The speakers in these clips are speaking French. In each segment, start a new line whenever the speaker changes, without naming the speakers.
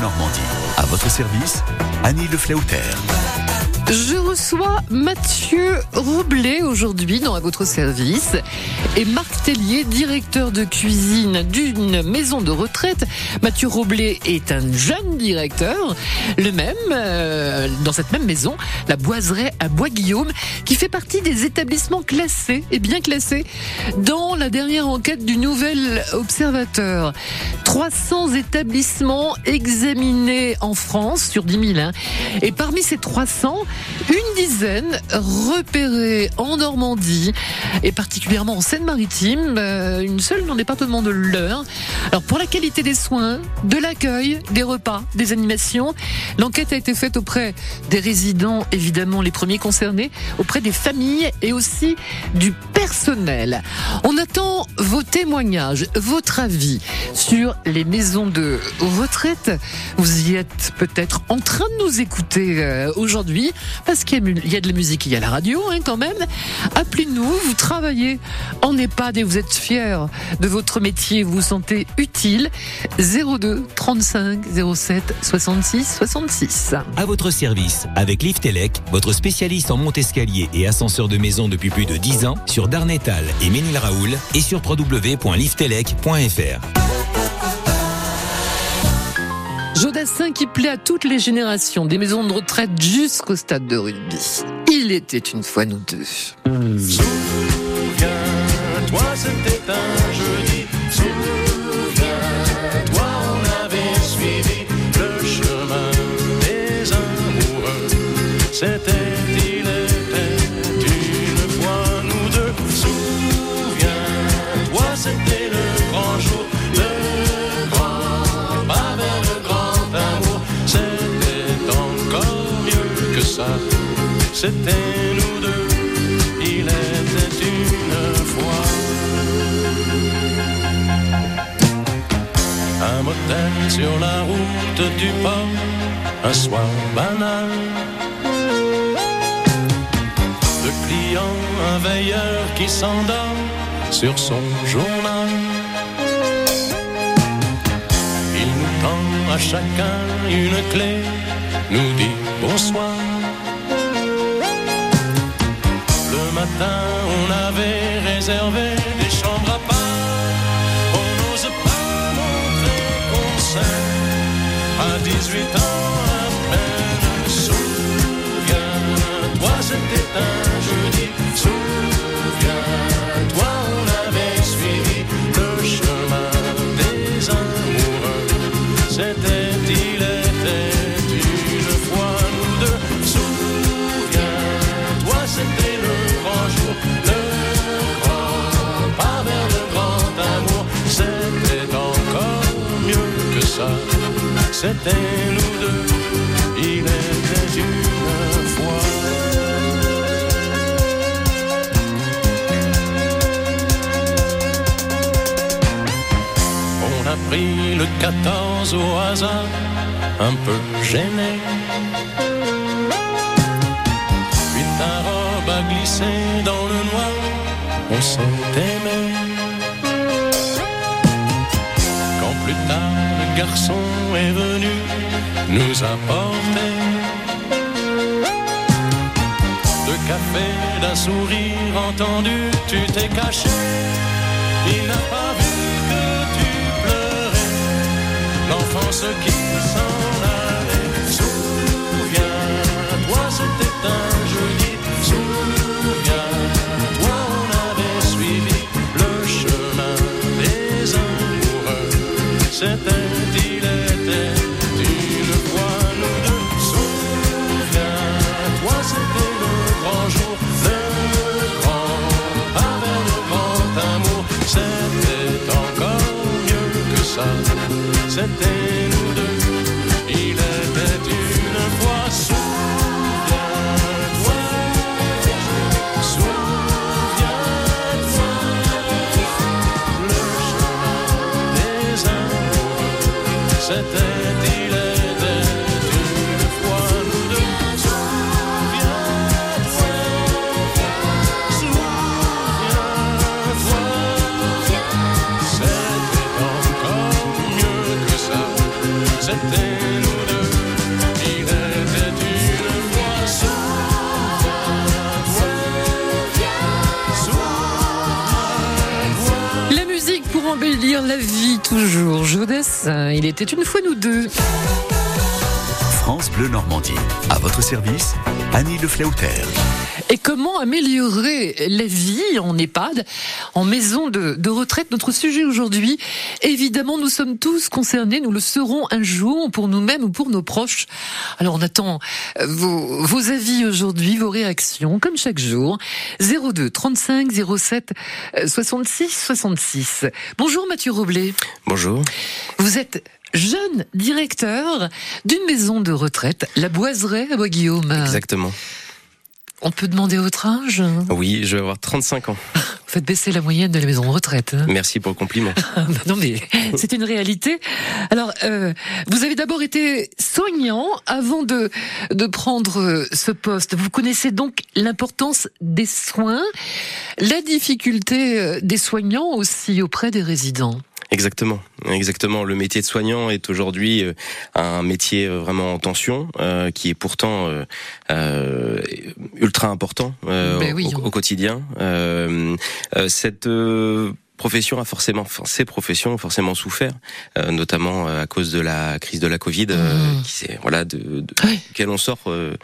Normandie. À votre service, Annie Le
reçois Mathieu Roblet aujourd'hui dans À votre service et Marc Tellier, directeur de cuisine d'une maison de retraite. Mathieu Roblet est un jeune directeur, le même, euh, dans cette même maison, la Boiseraie à Bois-Guillaume, qui fait partie des établissements classés et bien classés dans la dernière enquête du Nouvel Observateur. 300 établissements examinés en France sur 10 000. Hein. Et parmi ces 300, une dizaine repérés en Normandie et particulièrement en Seine-Maritime, euh, une seule dans le département de l'Eure. Alors pour la qualité des soins, de l'accueil, des repas, des animations, l'enquête a été faite auprès des résidents, évidemment les premiers concernés, auprès des familles et aussi du personnel. On attend vos témoignages, votre avis sur les maisons de retraite. Vous y êtes peut-être en train de nous écouter euh, aujourd'hui parce qu'il y a de la musique, il y a la radio hein, quand même. Appelez-nous, vous travaillez en EHPAD et vous êtes fier de votre métier, vous vous sentez utile. 02 35 07 66 66.
À votre service avec Liftelec, votre spécialiste en monte-escalier et ascenseur de maison depuis plus de 10 ans sur Darnétal et Ménil-Raoul et sur www.liftelec.fr.
Jodassin qui plaît à toutes les générations, des maisons de retraite jusqu'au stade de rugby. Il était une fois nous deux.
Souviens-toi, on avait suivi le chemin des amoureux. C'était nous deux, il était une fois. Un motel sur la route du port, un soir banal. Le client, un veilleur qui s'endort sur son journal. Il nous tend à chacun une clé, nous dit bonsoir. On avait réservé des chambres à part. On n'ose pas montrer qu'on s'aime à 18 ans à peine. Souviens-toi, c'était un jeudi. Souviens-toi, on avait suivi le chemin des amoureux. C'était C'était nous deux, il était une fois. On a pris le 14 au hasard, un peu gêné glisser dans le noir, on s'est aimé. Garçon est venu nous apporter de café, d'un sourire entendu, tu t'es caché. Il n'a pas vu que tu pleurais, l'enfance qui s'en allait. Souviens-toi, c'était un c'était, C'était encore
embellir la vie toujours. Jeunesse, il était une fois nous deux.
France Bleu Normandie. À votre service, Annie Le Flauter.
Et comment améliorer la vie en EHPAD, en maison de, de retraite? Notre sujet aujourd'hui, évidemment, nous sommes tous concernés, nous le serons un jour pour nous-mêmes ou pour nos proches. Alors on attend euh, vos, vos avis aujourd'hui, vos réactions, comme chaque jour. 02 35 07 euh, 66 66. Bonjour Mathieu Roblé.
Bonjour.
Vous êtes jeune directeur d'une maison de retraite, la Boiseraie à Bois-Guillaume.
Exactement.
On peut demander votre âge
Oui, je vais avoir 35 ans.
Vous faites baisser la moyenne de la maison de retraite. hein.
Merci pour le compliment.
Ah, bah non mais c'est une réalité. Alors, euh, vous avez d'abord été soignant avant de de prendre euh, ce poste. Vous connaissez donc l'importance des soins, la difficulté euh, des soignants aussi auprès des résidents.
Exactement, exactement. Le métier de soignant est aujourd'hui euh, un métier euh, vraiment en tension, euh, qui est pourtant euh, euh, ultra important euh,
Ben oui,
au,
on-
au quotidien. Cette euh, profession a forcément, enfin, ces professions ont forcément souffert, euh, notamment à cause de la crise de la Covid, euh,
Mhm.
qui voilà de, de duquel on sort euh,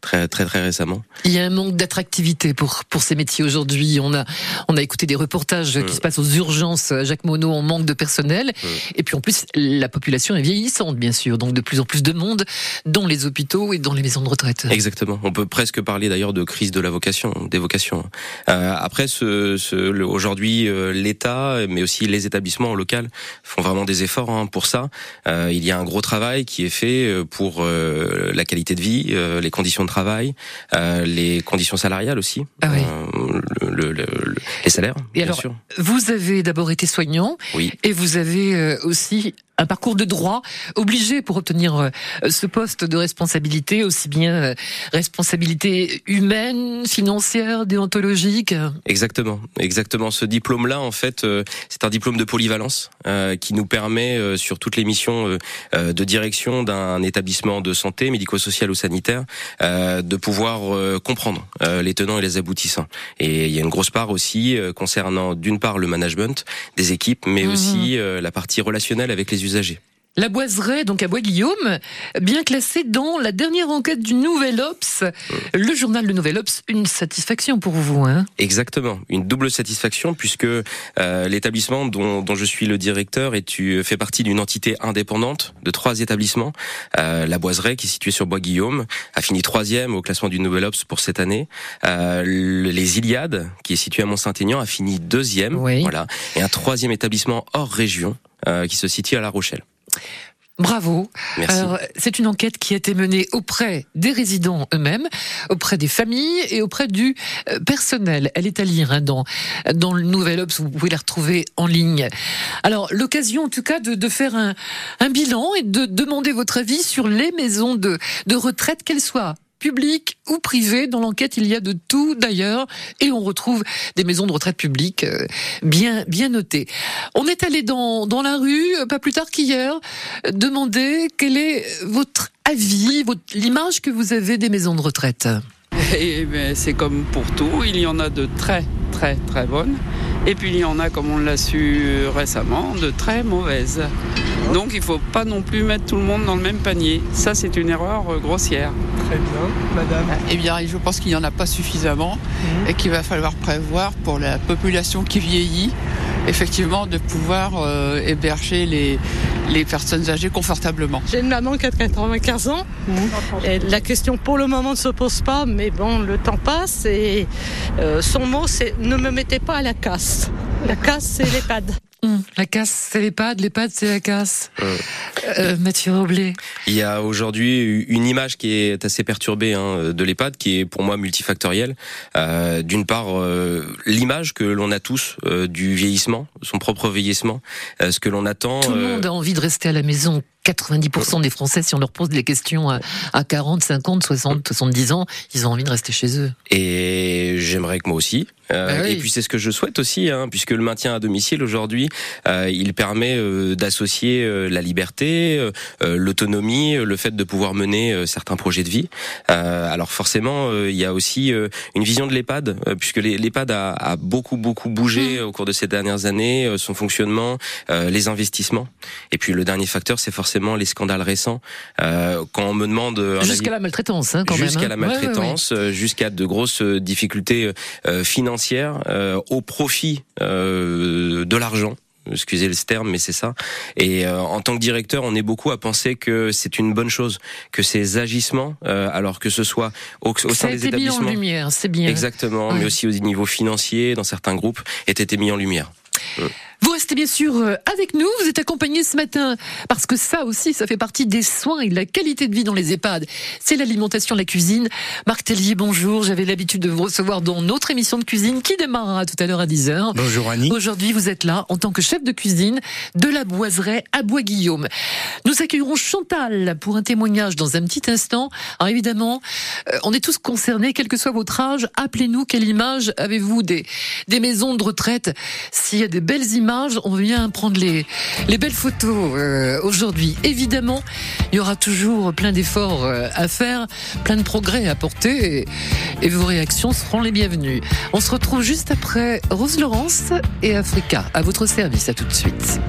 très très très récemment.
Il y a un manque d'attractivité pour pour ces métiers aujourd'hui. On a on a écouté des reportages qui se passent aux urgences à Jacques Monod. On manque de personnel et puis en plus la population est vieillissante bien sûr, donc de plus en plus de monde dans les hôpitaux et dans les maisons de retraite.
Exactement. On peut presque parler d'ailleurs de crise de la vocation, des vocations. Euh, après, ce, ce, aujourd'hui, euh, l'État, mais aussi les établissements local font vraiment des efforts hein, pour ça. Euh, il y a un gros travail qui est fait euh, pour euh, la qualité de vie, euh, les conditions de travail, euh, les conditions salariales aussi,
Ah oui.
euh, le, le- le- le- les salaires,
Et
bien
alors,
sûr.
Vous avez d'abord été soignant
Oui.
et vous avez euh, aussi un parcours de droit obligé pour obtenir euh, ce poste de responsabilité, aussi bien euh, responsabilité humaine, financière, déontologique.
Exactement, exactement. Ce diplôme-là, en fait, euh, c'est un diplôme de polyvalence euh, qui nous permet, euh, sur toutes les missions euh, de direction d'un établissement de santé, médico-social ou sanitaire, de pouvoir comprendre les tenants et les aboutissants. Et il y a une grosse part aussi concernant, d'une part, le management des équipes, mais
Mhm.
aussi la partie relationnelle avec les usagers.
La Boiseraie, donc à Bois-Guillaume, bien classée dans la dernière enquête du Nouvel Ops, le journal Le Nouvel Ops, une satisfaction pour vous. Hein
Exactement, une double satisfaction puisque euh, l'établissement dont, dont je suis le directeur et tu fais partie d'une entité indépendante de trois établissements. Euh, la Boiseraie qui est située sur Bois-Guillaume a fini troisième au classement du Nouvel Ops pour cette année. Euh, le- les Iliades qui est situé à Mont-Saint-Aignan a fini deuxième.
Oui.
Voilà, et un troisième établissement hors région euh, qui se situe à La Rochelle.
Bravo.
Merci.
Alors, c'est une enquête qui a été menée auprès des résidents eux-mêmes, auprès des familles et auprès du euh, personnel. Elle est à lire hein, dans, dans le Nouvel Obs, vous pouvez la retrouver en ligne. Alors, l'occasion en tout cas de, de faire un, un bilan et de demander votre avis sur les maisons de, de retraite, qu'elles soient publiques ou privées. Dans l'enquête, il y a de tout d'ailleurs, et on retrouve des maisons de retraite publiques euh, bien bien notées. On est allé dans, dans la rue, euh, pas plus tard qu'hier, euh, demander quel est votre avis, votre, l'image que vous avez des maisons de retraite.
Et ben, c'est comme pour tout, il y en a de très très très bonnes et puis il y en a, comme on l'a su récemment, de très mauvaises. Donc il ne faut pas non plus mettre tout le monde dans le même panier. Ça c'est une erreur euh, grossière.
Très bien, madame.
Eh bien, je pense qu'il n'y en a pas suffisamment et qu'il va falloir prévoir pour la population qui vieillit, effectivement, de pouvoir euh, héberger les, les personnes âgées confortablement.
J'ai une maman qui a 95 ans. Et la question pour le moment ne se pose pas, mais bon, le temps passe et euh, son mot c'est ne me mettez pas à la casse. La casse c'est l'EHPAD.
Hum, la casse, c'est l'EHPAD, l'EHPAD, c'est la casse.
Euh.
Euh, Mathieu Roblé.
Il y a aujourd'hui une image qui est assez perturbée hein, de l'EHPAD, qui est pour moi multifactorielle. Euh, D'une part, euh, l'image que l'on a tous euh, du vieillissement, son propre vieillissement, euh, ce que l'on attend.
Tout le
euh,
monde a envie de rester à la maison 90% des Français, si on leur pose des questions à, à 40, 50, 60, 70 ans, ils ont envie de rester chez eux.
Et j'aimerais que moi aussi. Euh,
Bah oui.
Et puis c'est ce que je souhaite aussi, hein, puisque le maintien à domicile aujourd'hui, euh, il permet euh, d'associer la liberté, l'autonomie, le fait de pouvoir mener certains projets de vie. Alors forcément, il y a aussi une vision de l'EHPAD, puisque l'EHPAD a, a beaucoup beaucoup bougé au cours de ces dernières années, son fonctionnement, les investissements. Et puis le dernier facteur, c'est forcément les scandales récents. Euh, quand on me demande avis-
Jusqu'à la maltraitance, hein, quand
jusqu'à
hein.
la
Ouais, ouais, ouais.
maltraitance, euh, jusqu'à de grosses euh, difficultés euh, financières euh, au profit euh, de l'argent. Excusez le terme, mais c'est ça. Et euh, en tant que directeur, on est beaucoup à penser que c'est une bonne chose, que ces agissements, euh, alors que ce soit au, au sein des
été mis en
établissements,
lumière, c'est bien.
exactement,
Ouais.
mais aussi au niveau financier, dans certains groupes, aient été mis en lumière.
Vous restez bien sûr euh, avec nous. Vous êtes accompagnés ce matin parce que ça aussi, ça fait partie des soins et de la qualité de vie dans les EHPAD. C'est l'alimentation, la cuisine. Marc Tellier, bonjour. J'avais l'habitude de vous recevoir dans notre émission de cuisine qui démarrera tout à l'heure à 10h.
Bonjour Annie.
Aujourd'hui, vous êtes là en tant que chef de cuisine de la Boiseraie à Bois-Guillaume. Nous accueillerons Chantal pour un témoignage dans un petit instant. Alors évidemment, euh, on est tous concernés, quel que soit votre âge. Appelez-nous. Quelle image avez-vous des, des maisons de retraite? S'il y a des belles images, on vient prendre les, les belles photos euh, aujourd'hui. Évidemment, il y aura toujours plein d'efforts euh, à faire, plein de progrès à apporter et, et vos réactions seront les bienvenues. On se retrouve juste après Rose Laurence et Africa à votre service. À tout de suite.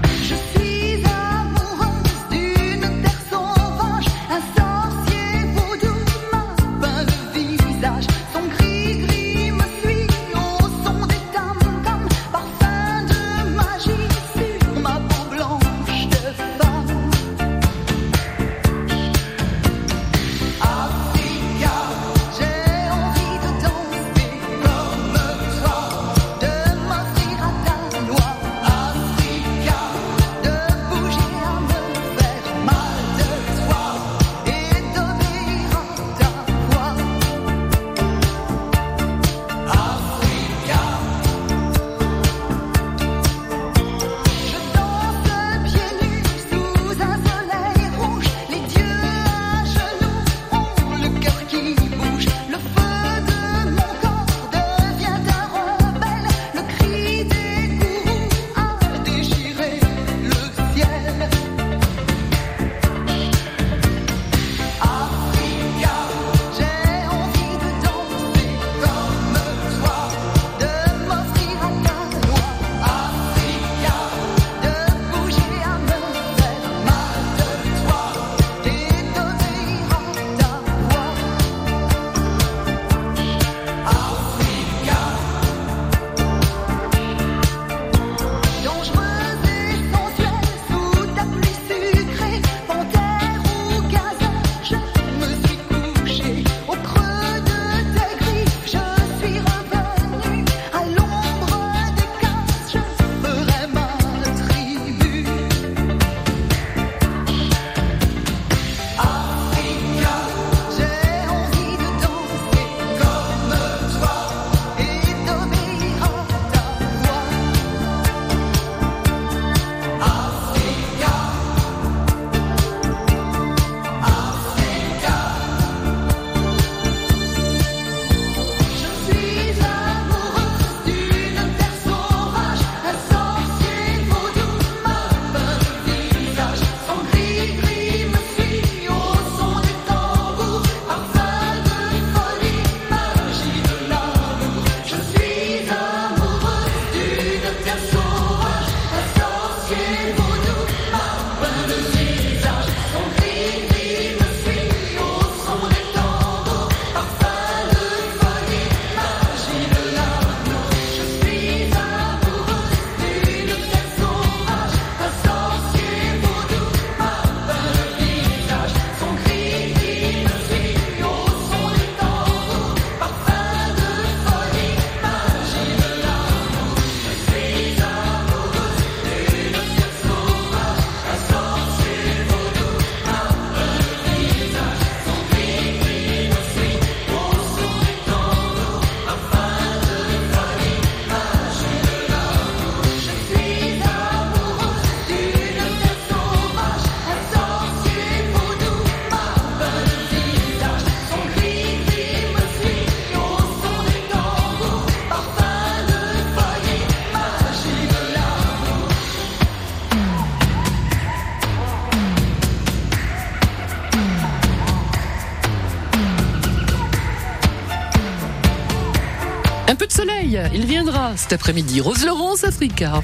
Un
peu de soleil, il viendra cet après-midi. Rose Laurence, Africa.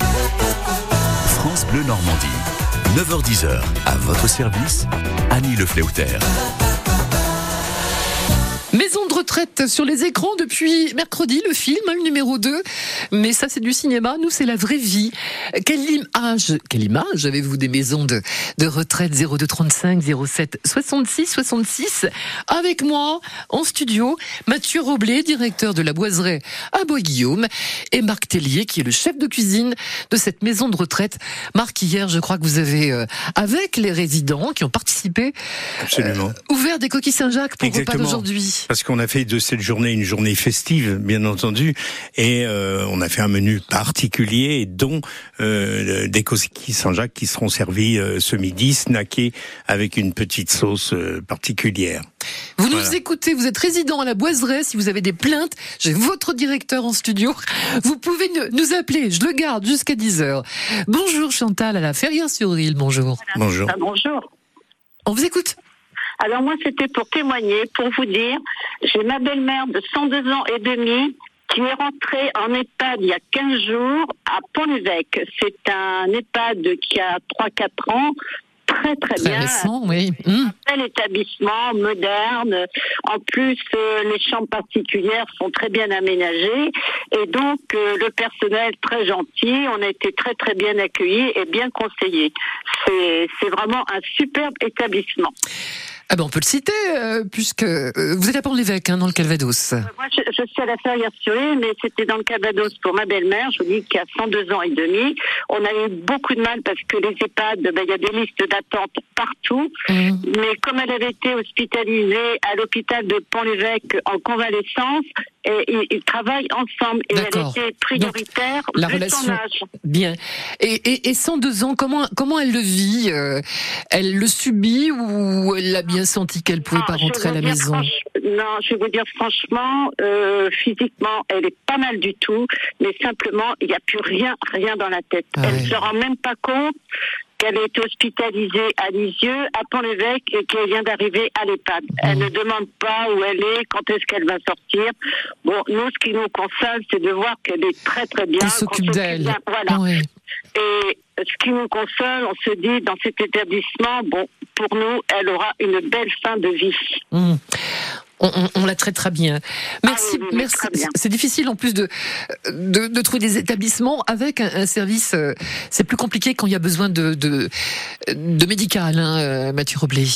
France Bleu Normandie. 9h10h, à votre service, Annie Le.
Maison de retraite sur les écrans depuis mercredi, le film, hein, le numéro 2. Mais ça, c'est du cinéma. Nous, c'est la vraie vie. Quelle image, quelle image avez-vous des maisons de, de retraite? 0235 07 66 66 Avec moi, en studio, Mathieu Roblé, directeur de la boiseraie à Bois-Guillaume, et Marc Tellier, qui est le chef de cuisine de cette maison de retraite. Marc, hier, je crois que vous avez, euh, avec les résidents qui ont participé,
Absolument.
ouvert des coquilles Saint-Jacques pour le repas
Exactement.
d'aujourd'hui.
Parce qu'on a fait de cette journée une journée festive, bien entendu, et euh, on a fait un menu particulier, dont euh, des coquilles Saint-Jacques qui seront servies euh, ce midi, snackées avec une petite sauce euh, particulière.
Vous nous écoutez, vous êtes résident à la Boiseraie, si vous avez des plaintes, j'ai votre directeur en studio. Vous pouvez nous- nous appeler, je le garde jusqu'à 10h. Bonjour Chantal à la Ferrière-sur-Île, bonjour.
Bonjour.
Ah, bonjour.
On vous écoute
Alors moi, c'était pour témoigner, pour vous dire, j'ai ma belle-mère de 102 ans et demi qui est rentrée en EHPAD il y a 15 jours à Pont-l'Évêque. C'est un EHPAD qui a 3-4 ans, très très,
Très
bien.
récent, oui. Hum.
Un bel établissement, moderne. En plus, euh, les chambres particulières sont très bien aménagées. Et donc, euh, le personnel très gentil. On a été très très bien accueillis et bien conseillés. C'est vraiment un superbe établissement.
Ah ben on peut le citer, euh, puisque euh, vous êtes à Pont-l'Évêque, hein, dans le Calvados.
Moi, je, je suis à la ferrière sur mais c'était dans le Calvados pour ma belle-mère. Je vous dis qu'il y a 102 ans et demi. On a eu beaucoup de mal parce que les EHPAD, ben, il y a des listes d'attente partout.
Hum.
Mais comme elle avait été hospitalisée à l'hôpital de Pont-l'Évêque en convalescence, et, ils, travaillent ensemble et elle était prioritaire
la
vu son
relation-
âge.
Bien. Et, et, et 102 ans, comment, comment elle le vit euh, Elle le subit ou elle a bien senti qu'elle pouvait
Non,
pas rentrer à la maison?
franch- Non, je vais vous dire franchement, euh, physiquement, elle est pas mal du tout, mais simplement, il n'y a plus rien, rien dans la tête.
Ah
elle
ouais.
ne se rend même pas compte qu'elle est hospitalisée à Lisieux, à Pont-l'Évêque, et qu'elle vient d'arriver à l'EHPAD. Elle ne demande pas où elle est, quand est-ce qu'elle va sortir. Bon, nous, ce qui nous console, c'est de voir qu'elle est très très bien.
Qu'on
qu'on
s'occupe d'elle.
bien. Voilà. Et ce qui nous console, on se dit, dans cet établissement, bon, pour nous, elle aura une belle fin de vie.
Hum. On, on- on la traite très bien. Merci,
Ah oui, oui, oui,
merci. C'est difficile en plus de, de, de trouver des établissements avec un, un service. euh, C'est plus compliqué quand il y a besoin de, de, de médical, hein, euh, Mathieu Roblé.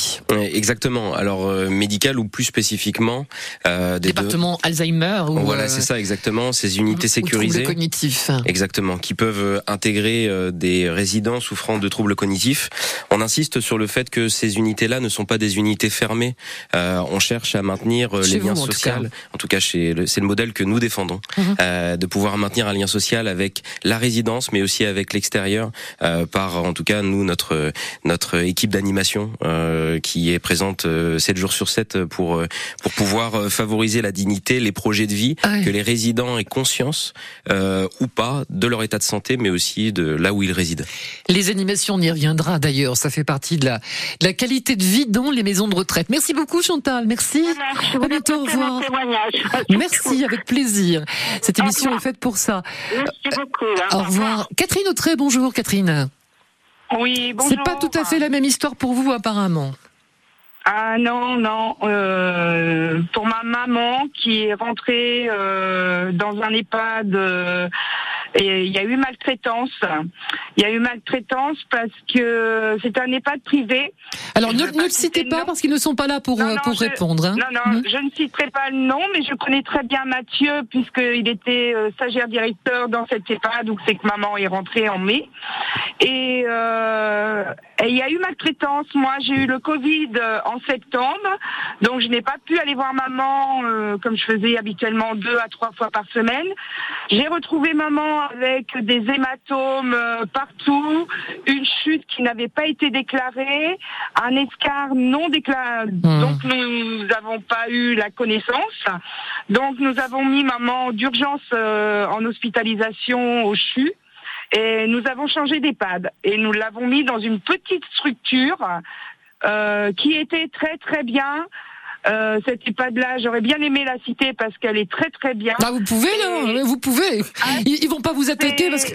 Exactement. Alors euh, médical ou plus spécifiquement euh, des deux.
Département Alzheimer ou
Voilà,
euh,
c'est ça exactement. Ces unités
ou troubles
sécurisées.
cognitifs.
Exactement, qui peuvent intégrer des résidents souffrant de troubles cognitifs. On insiste sur le fait que ces unités-là ne sont pas des unités fermées. Euh, on cherche à maintenir euh,
Chez
les
vous,
liens
en tout
sociaux.
cas.
En tout cas, chez le- c'est le modèle que nous défendons,
Mhm.
euh, de pouvoir maintenir un lien social avec la résidence, mais aussi avec l'extérieur, euh, par en tout cas nous notre notre équipe d'animation euh, qui est présente euh, 7 jours sur 7 pour euh, pour pouvoir euh, favoriser la dignité, les projets de vie,
Ah ouais.
que les résidents aient conscience euh, ou pas de leur état de santé, mais aussi de là où ils résident.
Les animations, on y reviendra d'ailleurs. Ça fait partie de la, de la qualité de vie dans les maisons de retraite. Merci beaucoup, Chantal. Merci.
Je
À bientôt, au revoir. Merci, avec plaisir. Cette
Au
émission
revoir.
est faite pour ça.
Merci beaucoup. hein.
Au revoir. Catherine Autré, bonjour Catherine.
Oui, bonjour.
C'est pas tout à fait la même histoire pour vous apparemment.
Ah non, non. euh, pour ma maman qui est rentrée euh, dans un EHPAD, euh, et il y a eu maltraitance. Il y a eu maltraitance parce que c'est un EHPAD privé.
Alors ne, le citez pas parce qu'ils ne sont pas là pour,
Non,
euh,
non,
pour
je-
répondre. hein.
Non, non,
Mhm.
je ne citerai pas le nom, mais je connais très bien Mathieu puisqu'il était euh, stagiaire directeur dans cette EHPAD où c'est que maman est rentrée en mai. Et euh, et il y a eu maltraitance. Moi, j'ai eu le Covid en septembre, donc je n'ai pas pu aller voir maman euh, comme je faisais habituellement deux à trois fois par semaine. J'ai retrouvé maman avec des hématomes euh, partout, une chute qui n'avait pas été déclarée, un escar non déclaré, donc nous n'avons pas eu la connaissance. Donc nous avons mis maman d'urgence euh, en hospitalisation au CHU. Et nous avons changé d'EHPAD et nous l'avons mis dans une petite structure euh, qui était très très bien Euh, cette EHPAD-là, j'aurais bien aimé la citer parce qu'elle est très très bien.
Bah, vous pouvez, là, vous pouvez. Ils, ils vont pas vous attaquer parce que.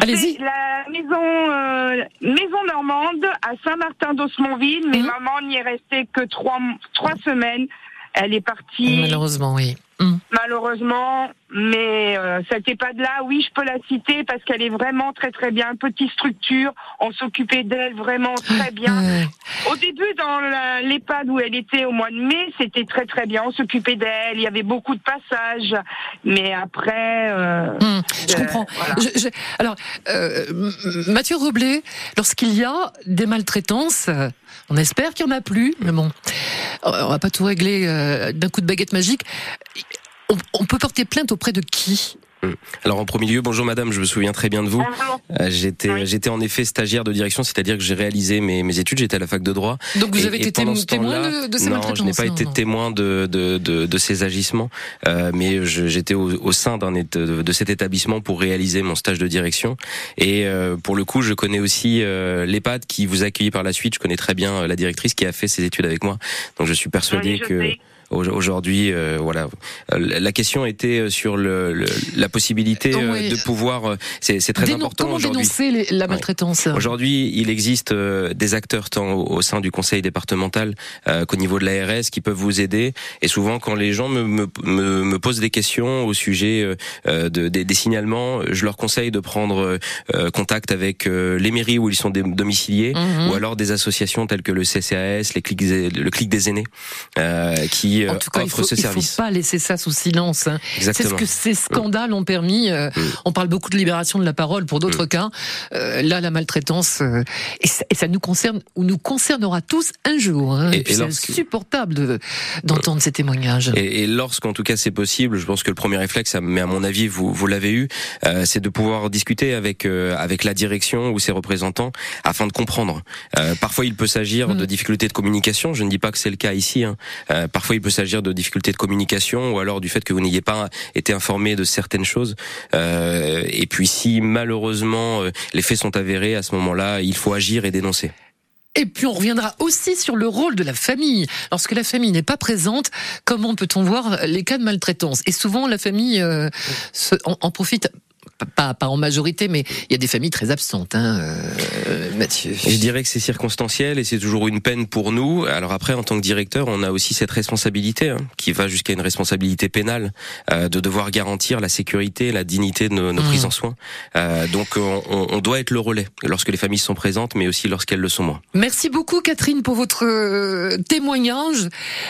Allez-y.
C'est la maison, euh, maison normande à Saint-Martin d'Osmonville, mais maman n'y est restée que trois, trois semaines. Elle est partie.
Malheureusement, oui.
Malheureusement, mais euh, cette EHPAD-là, oui, je peux la citer parce qu'elle est vraiment très très bien. Petite structure, on s'occupait d'elle vraiment très bien. Au début, dans l'EHPAD où elle était au mois de mai, c'était très très bien. On s'occupait d'elle, il y avait beaucoup de passages. Mais après, euh,
Je comprends. Je- je- alors, euh, Mathieu Roblé, lorsqu'il y a des maltraitances, euh, on espère qu'il n'y en a plus, mais bon, on va pas tout régler euh, d'un coup de baguette magique. On, peut porter plainte auprès de qui?
Alors en premier lieu, bonjour madame, je me souviens très bien de vous. Euh, j'étais j'étais en effet stagiaire de direction, c'est-à-dire que j'ai réalisé mes, mes études, j'étais à la fac de droit.
Donc vous
Et-
avez
et
été témoin de- de ces
Non, je n'ai pas
non,
été
non.
témoin de, de, de, de ces agissements, euh, mais je- j'étais au, au sein d'un de cet établissement pour réaliser mon stage de direction. Et euh, pour le coup, je connais aussi euh, l'EHPAD qui vous accueillit par la suite. Je connais très bien euh, la directrice qui a fait ses études avec moi. Donc je suis persuadé
Oui, je
que
sais.
Au- aujourd'hui, euh, voilà, Euh, la question était sur le, le- la possibilité euh,
Oui.
de pouvoir. euh, C'est c'est très
Dénon-
important
Comment
aujourd'hui.
dénoncer les- la maltraitance?
Aujourd'hui, il existe euh, des acteurs tant au, au sein du conseil départemental euh, qu'au niveau de l'ARS qui peuvent vous aider. Et souvent, quand les gens me, me, me, me posent des questions au sujet euh, euh, de, des, des signalements, je leur conseille de prendre euh, contact avec euh, les mairies où ils sont domiciliés,
Mhm.
ou alors des associations telles que le CCAS, les clics, le clic des aînés, euh, qui euh,
En tout cas, il faut,
ce
il faut pas laisser ça sous silence. hein. C'est ce que ces scandales ont permis. euh, On parle beaucoup de libération de la parole pour d'autres cas. Euh, là, la maltraitance, euh, et, ça, et ça nous concerne ou nous concernera tous un jour. hein.
Et-
Et c'est insupportable de- d'entendre ces témoignages.
Et, lorsqu'en tout cas c'est possible, je pense que le premier réflexe, mais à mon avis vous vous l'avez eu, c'est de pouvoir discuter avec avec la direction ou ses représentants afin de comprendre. Parfois il peut s'agir
Mm.
de difficultés de communication. Je ne dis pas que c'est le cas ici. hein. Parfois il peut s'agir de difficultés de communication ou alors du fait que vous n'ayez pas été informé de certaines choses. Euh, et puis si malheureusement euh, les faits sont avérés, à ce moment-là, il faut agir et dénoncer.
Et puis on reviendra aussi sur le rôle de la famille. Lorsque la famille n'est pas présente, comment peut-on voir les cas de maltraitance? Et souvent la famille euh, en profite. Pas, pas en majorité, mais il y a des familles très absentes, hein, euh, Mathieu.
Je dirais que c'est circonstanciel et c'est toujours une peine pour nous. Alors après, en tant que directeur, on a aussi cette responsabilité hein, qui va jusqu'à une responsabilité pénale euh, de devoir garantir la sécurité, la dignité de nos, nos
Mmh.
prises en soin. Euh, donc on, on- on doit être le relais lorsque les familles sont présentes, mais aussi lorsqu'elles le sont moins.
Merci beaucoup Catherine pour votre euh, témoignage.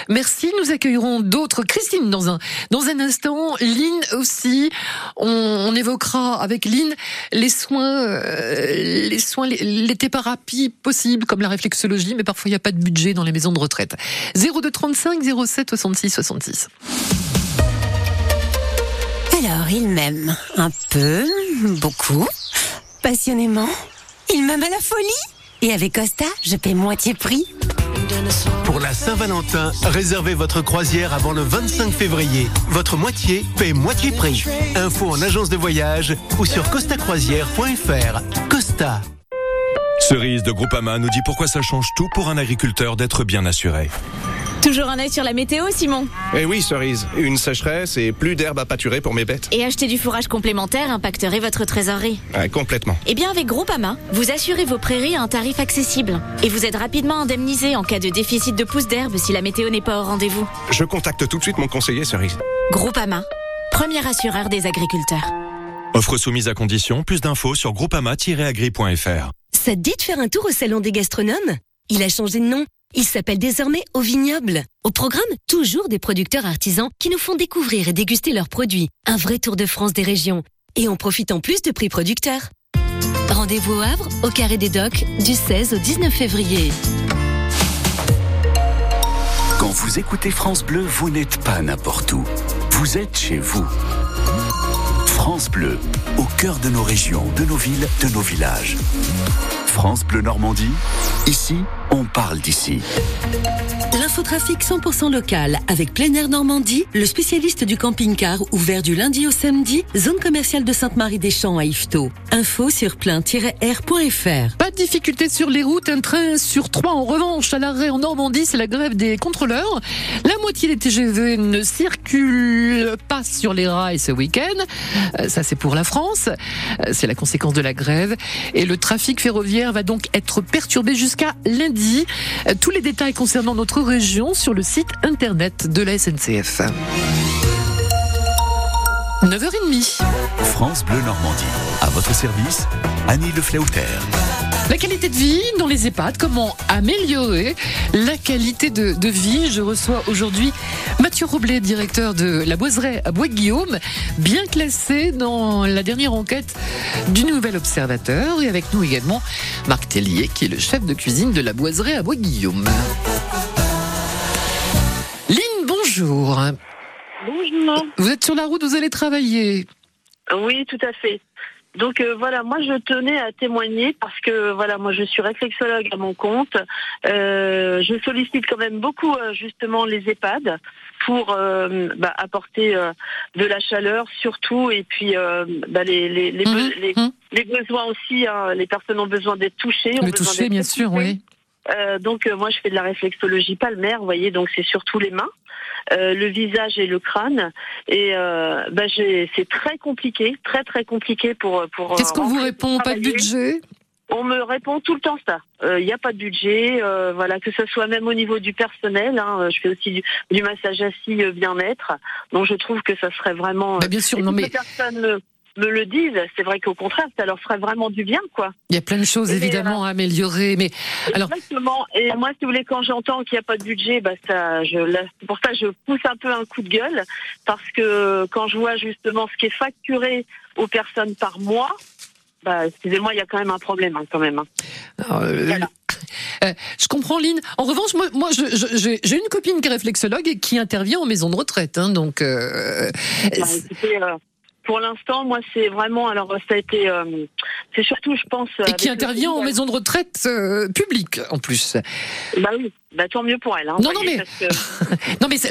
Merci. Nous accueillerons d'autres. Christine dans un dans un instant. Lynn aussi. On, on évoquera avec Lynn les soins, euh, les soins, les, les thérapies possibles comme la réflexologie, mais parfois il n'y a pas de budget dans les maisons de retraite. 0235 07 66 66.
Alors, il m'aime un peu, beaucoup, passionnément. Il m'aime à la folie. Et avec Costa, je paie moitié prix.
Pour la Saint-Valentin, réservez votre croisière avant le 25 février. Votre moitié paie moitié prix. Info en agence de voyage ou sur costacroisière.fr. Costa.
Cerise de Groupama nous dit pourquoi ça change tout pour un agriculteur d'être bien assuré.
Toujours un œil sur la météo, Simon.
Eh oui, cerise. Une sécheresse et plus d'herbe à pâturer pour mes bêtes.
Et acheter du fourrage complémentaire impacterait votre trésorerie.
Ouais, complètement.
Eh bien, avec Groupama, vous assurez vos prairies à un tarif accessible. Et vous êtes rapidement indemnisé en cas de déficit de pousses d'herbe si la météo n'est pas au rendez-vous.
Je contacte tout de suite mon conseiller cerise.
Groupama, premier assureur des agriculteurs.
Offre soumise à condition, plus d'infos sur groupama-agri.fr.
Ça te dit de faire un tour au salon des gastronomes? Il a changé de nom. Il s'appelle désormais Au Vignoble. Au programme, toujours des producteurs artisans qui nous font découvrir et déguster leurs produits. Un vrai tour de France des régions. Et on profite en plus de prix producteurs. Rendez-vous au Havre, au Carré des Docks, du 16 au 19 février.
Quand vous écoutez France Bleu, vous n'êtes pas n'importe où. Vous êtes chez vous. France Bleu, au cœur de nos régions, de nos villes, de nos villages. France Bleu Normandie, ici, on parle d'ici.
L'infotrafic 100% local avec Plein Air Normandie, le spécialiste du camping-car ouvert du lundi au samedi, zone commerciale de Sainte-Marie-des-Champs à Yvetot. Info sur plein-air.fr.
Pas de difficulté sur les routes, un train sur trois en revanche à l'arrêt en Normandie, c'est la grève des contrôleurs. La moitié des TGV ne circulent pas sur les rails ce week-end. Euh, Ça c'est pour la France, Euh, c'est la conséquence de la grève. Et le trafic ferroviaire va donc être perturbé jusqu'à lundi. Euh, Tous les détails concernant notre région sur le site internet de la SNCF. 9h30.
France Bleu Normandie. À votre service, Annie Le Flauter.
La qualité de vie dans les EHPAD, comment améliorer la qualité de, de vie Je reçois aujourd'hui Mathieu Roblet, directeur de la Boiseraie à Bois-Guillaume, bien classé dans la dernière enquête du Nouvel Observateur. Et avec nous également Marc Tellier, qui est le chef de cuisine de la Boiseraie à Bois-Guillaume. Lynn, bonjour.
Bonjour.
Vous êtes sur la route, vous allez travailler.
Oui, tout à fait. Donc euh, voilà, moi je tenais à témoigner parce que voilà, moi je suis réflexologue à mon compte. Euh, je sollicite quand même beaucoup euh, justement les EHPAD pour euh, bah, apporter euh, de la chaleur surtout et puis euh, bah, les, les, les, be- les, les besoins aussi. hein. les personnes ont besoin d'être touchées. ont
Le
besoin
toucher,
d'être
bien sûr, oui.
Euh, donc euh, moi je fais de la réflexologie palmaire, vous voyez, donc c'est surtout les mains, euh, le visage et le crâne. Et euh, bah, c'est très compliqué, très très compliqué pour pour.
Qu'est-ce
euh,
qu'on vous répond? Pas de budget?
On me répond tout le temps ça. Il n'y a pas de budget, euh, voilà, que ce soit même au niveau du personnel. hein, je fais aussi du, du massage assis euh, bien-être. Donc je trouve que ça serait vraiment.
Bah, bien sûr, non, mais-
les personnes me, le disent. C'est vrai qu'au contraire, ça leur ferait vraiment du bien, quoi.
Il y a plein de choses
Et,
évidemment à améliorer, mais alors
Exactement. Et moi, si vous voulez, quand j'entends qu'il n'y a pas de budget, bah ça, je, là, c'est pour ça je pousse un peu un coup de gueule, parce que quand je vois justement ce qui est facturé aux personnes par mois, bah, excusez-moi, il y a quand même un problème, hein, quand même. hein.
Euh, euh, je comprends, Lynn. En revanche, moi, j'ai j'ai une copine qui est réflexologue et qui intervient en maison de retraite. hein, donc, euh,
Bah, écoutez, euh, pour l'instant, moi, c'est vraiment, alors ça a été, euh, c'est surtout, je pense,
et qui intervient en maison de retraite euh, publique, en plus.
Bah oui, bah tant mieux pour elle. Hein,
Non, non, mais-
parce que-
Non, mais
je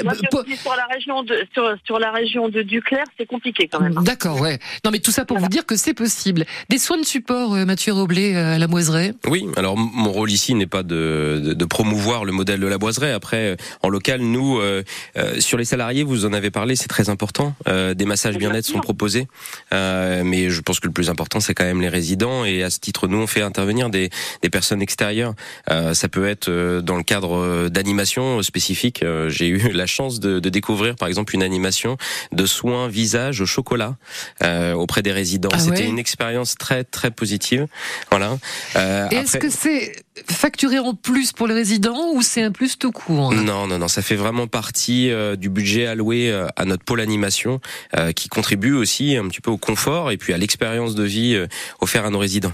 suis sur la région de sur, sur la région de Duclair, c'est compliqué quand même. hein.
D'accord, ouais. Non, mais tout ça pour vous dire que c'est possible. Des soins de support, euh, Mathieu Roblet, euh, à la Moiseraie.
Oui, alors mon rôle ici n'est pas de, de, de promouvoir le modèle de la boiseraie. Après, euh, en local, nous, euh, euh, sur les salariés, vous en avez parlé, c'est très important. Euh, des massages bien-être sont proposés, Euh, mais je pense que le plus important, c'est quand même les résidents. Et à ce titre, nous, on fait intervenir des, des personnes extérieures. Euh, ça peut être euh, dans le cadre euh, d'animations spécifiques. Euh, J'ai eu la chance de, de découvrir, par exemple, une animation de soins visage au chocolat euh, auprès des résidents.
Ah
C'était
ouais
une expérience très très positive. Voilà. Euh,
Et est-ce
après-
que c'est facturé en plus pour les résidents ou c'est un plus tout court?
Non, non, non, ça fait vraiment partie euh, du budget alloué euh, à notre pôle animation, euh, qui contribue aussi un petit peu au confort et puis à l'expérience de vie euh, offerte à nos résidents.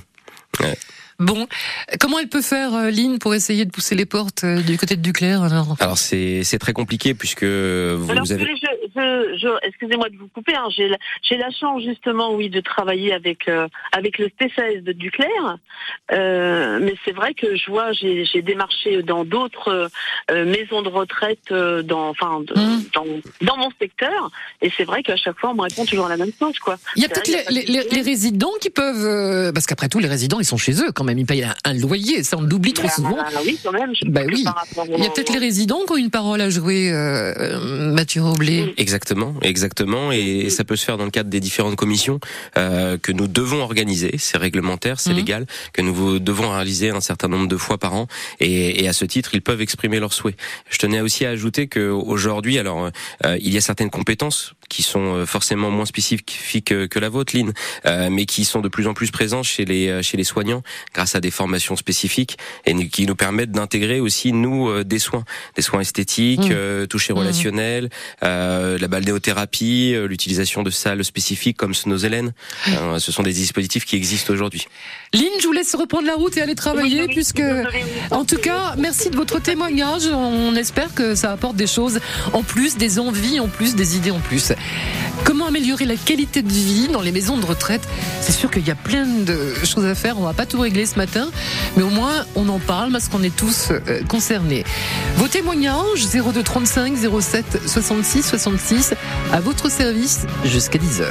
Ouais.
Bon, comment elle peut faire, euh, Lynn, pour essayer de pousser les portes euh, du côté de Duclair alors?
Alors c'est c'est très compliqué puisque vous
Alors,
avez.
je, je, je- excusez-moi de vous couper. Hein, j'ai la, chance justement, oui, de travailler avec euh, avec le TCS de Duclair. Euh, mais c'est vrai que je vois, j'ai, démarché dans d'autres euh, maisons de retraite, euh, dans, enfin,
Mmh.
dans, dans mon secteur. Et c'est vrai qu'à chaque fois, on me répond toujours la même chose, quoi.
Il y a peut-être les, résidents qui peuvent, parce qu'après tout, les résidents, ils sont chez eux quand même, ils payent un, un loyer, ça on l'oublie trop souvent.
oui, quand même. je
Bah oui.
par
Il y a peut-être les résidents qui ont une parole à jouer, Mathieu Roblet.
Exactement, exactement, et ça peut se faire dans le cadre des différentes commissions euh, que nous devons organiser. C'est réglementaire, c'est
Mhm.
légal, que nous devons réaliser un certain nombre de fois par an, et, et à ce titre, ils peuvent exprimer leurs souhaits. Je tenais aussi à ajouter que aujourd'hui, alors euh, il y a certaines compétences qui sont euh, forcément moins spécifiques que, la vôtre, Lynn, euh, mais qui sont de plus en plus présentes chez les euh, chez les soignants grâce à des formations spécifiques et qui nous permettent d'intégrer aussi nous euh, des soins, des soins esthétiques, euh, toucher
Mhm.
relationnels, euh, la balnéothérapie, euh, l'utilisation de salles spécifiques comme Snozelen. Euh, ce sont des dispositifs qui existent aujourd'hui.
Lynn, je vous laisse reprendre la route et aller travailler, puisque, en tout cas, merci de votre témoignage. On espère que ça apporte des choses en plus, des envies en plus, des idées en plus.
Comment améliorer la qualité de vie dans les maisons de retraite? C'est sûr qu'il y a plein de choses à faire. On va pas tout régler ce matin, mais au moins on en parle parce qu'on est tous euh, concernés. Vos témoignages 02 35 07 66 66 à votre service jusqu'à 10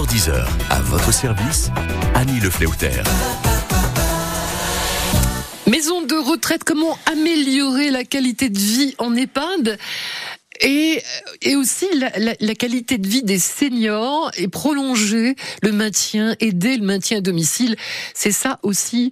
9h10 à votre service, Annie Le.
Maison de retraite, comment améliorer la qualité de vie en EHPAD et, et aussi la, qualité de vie des seniors et prolonger le maintien, aider le maintien à domicile? C'est ça aussi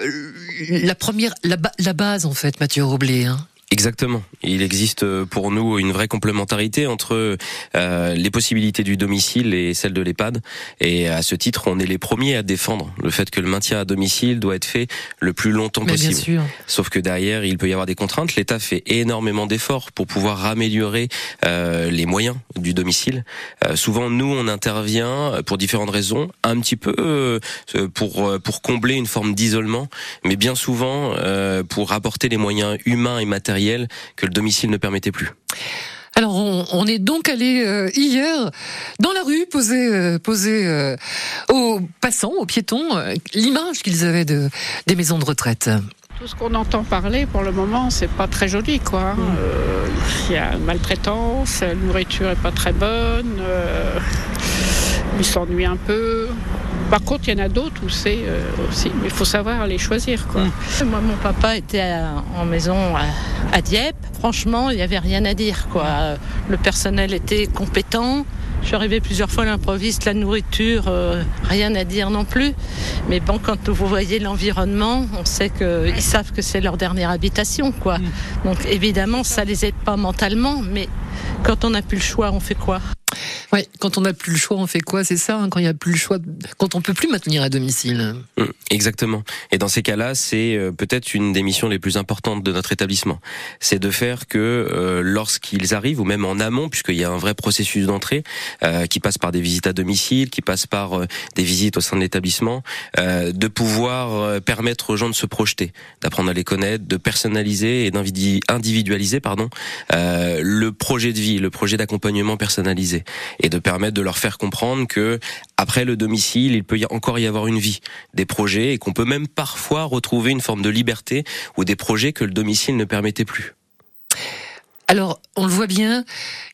euh, la première, la base en fait, Mathieu Roblé. Hein.
Exactement. Il existe euh, pour nous une vraie complémentarité entre euh, les possibilités du domicile et celles de l'EHPAD. Et à ce titre, on est les premiers à défendre le fait que le maintien à domicile doit être fait le plus longtemps
Mais bien
possible.
sûr.
Sauf que derrière, il peut y avoir des contraintes. L'État fait énormément d'efforts pour pouvoir améliorer euh, les moyens du domicile. Euh, souvent, nous, on intervient pour différentes raisons, un petit peu euh, pour euh, pour combler une forme d'isolement, mais bien souvent euh, pour apporter les moyens humains et matériels que le domicile ne permettait plus.
Alors on, on est donc allé euh, hier dans la rue poser euh, poser euh, aux passants, aux piétons, euh, l'image qu'ils avaient de des maisons de retraite.
Tout ce qu'on entend parler pour le moment, c'est pas très joli, quoi.
Mm.
Euh, Il y a une maltraitance, la nourriture est pas très bonne. euh, il s'ennuie un peu. Par contre, il y en a d'autres où c'est euh, aussi, mais il faut savoir les choisir. Quoi.
Moi, mon papa était à- en maison à, à Dieppe. Franchement, il n'y avait rien à dire. Quoi. Euh, Le personnel était compétent. Je suis arrivée plusieurs fois à l'improviste, la nourriture, euh, rien à dire non plus. Mais bon, quand vous voyez l'environnement, on sait qu'ils savent que c'est leur dernière habitation. Quoi. Donc évidemment, ça les aide pas mentalement, mais quand on n'a plus le choix, on fait quoi?
Ouais, quand on n'a plus le choix, on fait quoi C'est ça, hein, quand il n'y a plus le choix, quand on peut plus maintenir à domicile.
Mm, Exactement. Et dans ces cas-là, c'est euh, peut-être une des missions les plus importantes de notre établissement. C'est de faire que euh, lorsqu'ils arrivent, ou même en amont, puisqu'il y a un vrai processus d'entrée euh, qui passe par des visites à domicile, qui passe par euh, des visites au sein de l'établissement, euh, de pouvoir permettre aux gens de se projeter, d'apprendre à les connaître, de personnaliser et d'individualiser pardon le projet de vie, le projet d'accompagnement personnalisé, et de permettre de leur faire comprendre que après le domicile, il peut y encore y avoir une vie, des projets, et qu'on peut même parfois retrouver une forme de liberté ou des projets que le domicile ne permettait plus.
Alors, on le voit bien,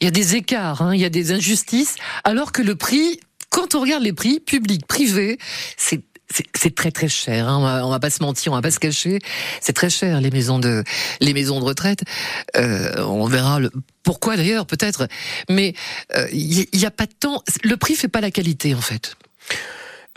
il y a des écarts, hein, il y a des injustices, alors que le prix, quand on regarde les prix, publics, privés, c'est c'est- très très cher. Hein. On, va, va pas se mentir, on va pas se cacher. C'est très cher les maisons de les maisons de retraite. Euh, on verra le, pourquoi d'ailleurs peut-être. Mais euh, il n'y a pas de temps. Le prix fait pas la qualité en fait.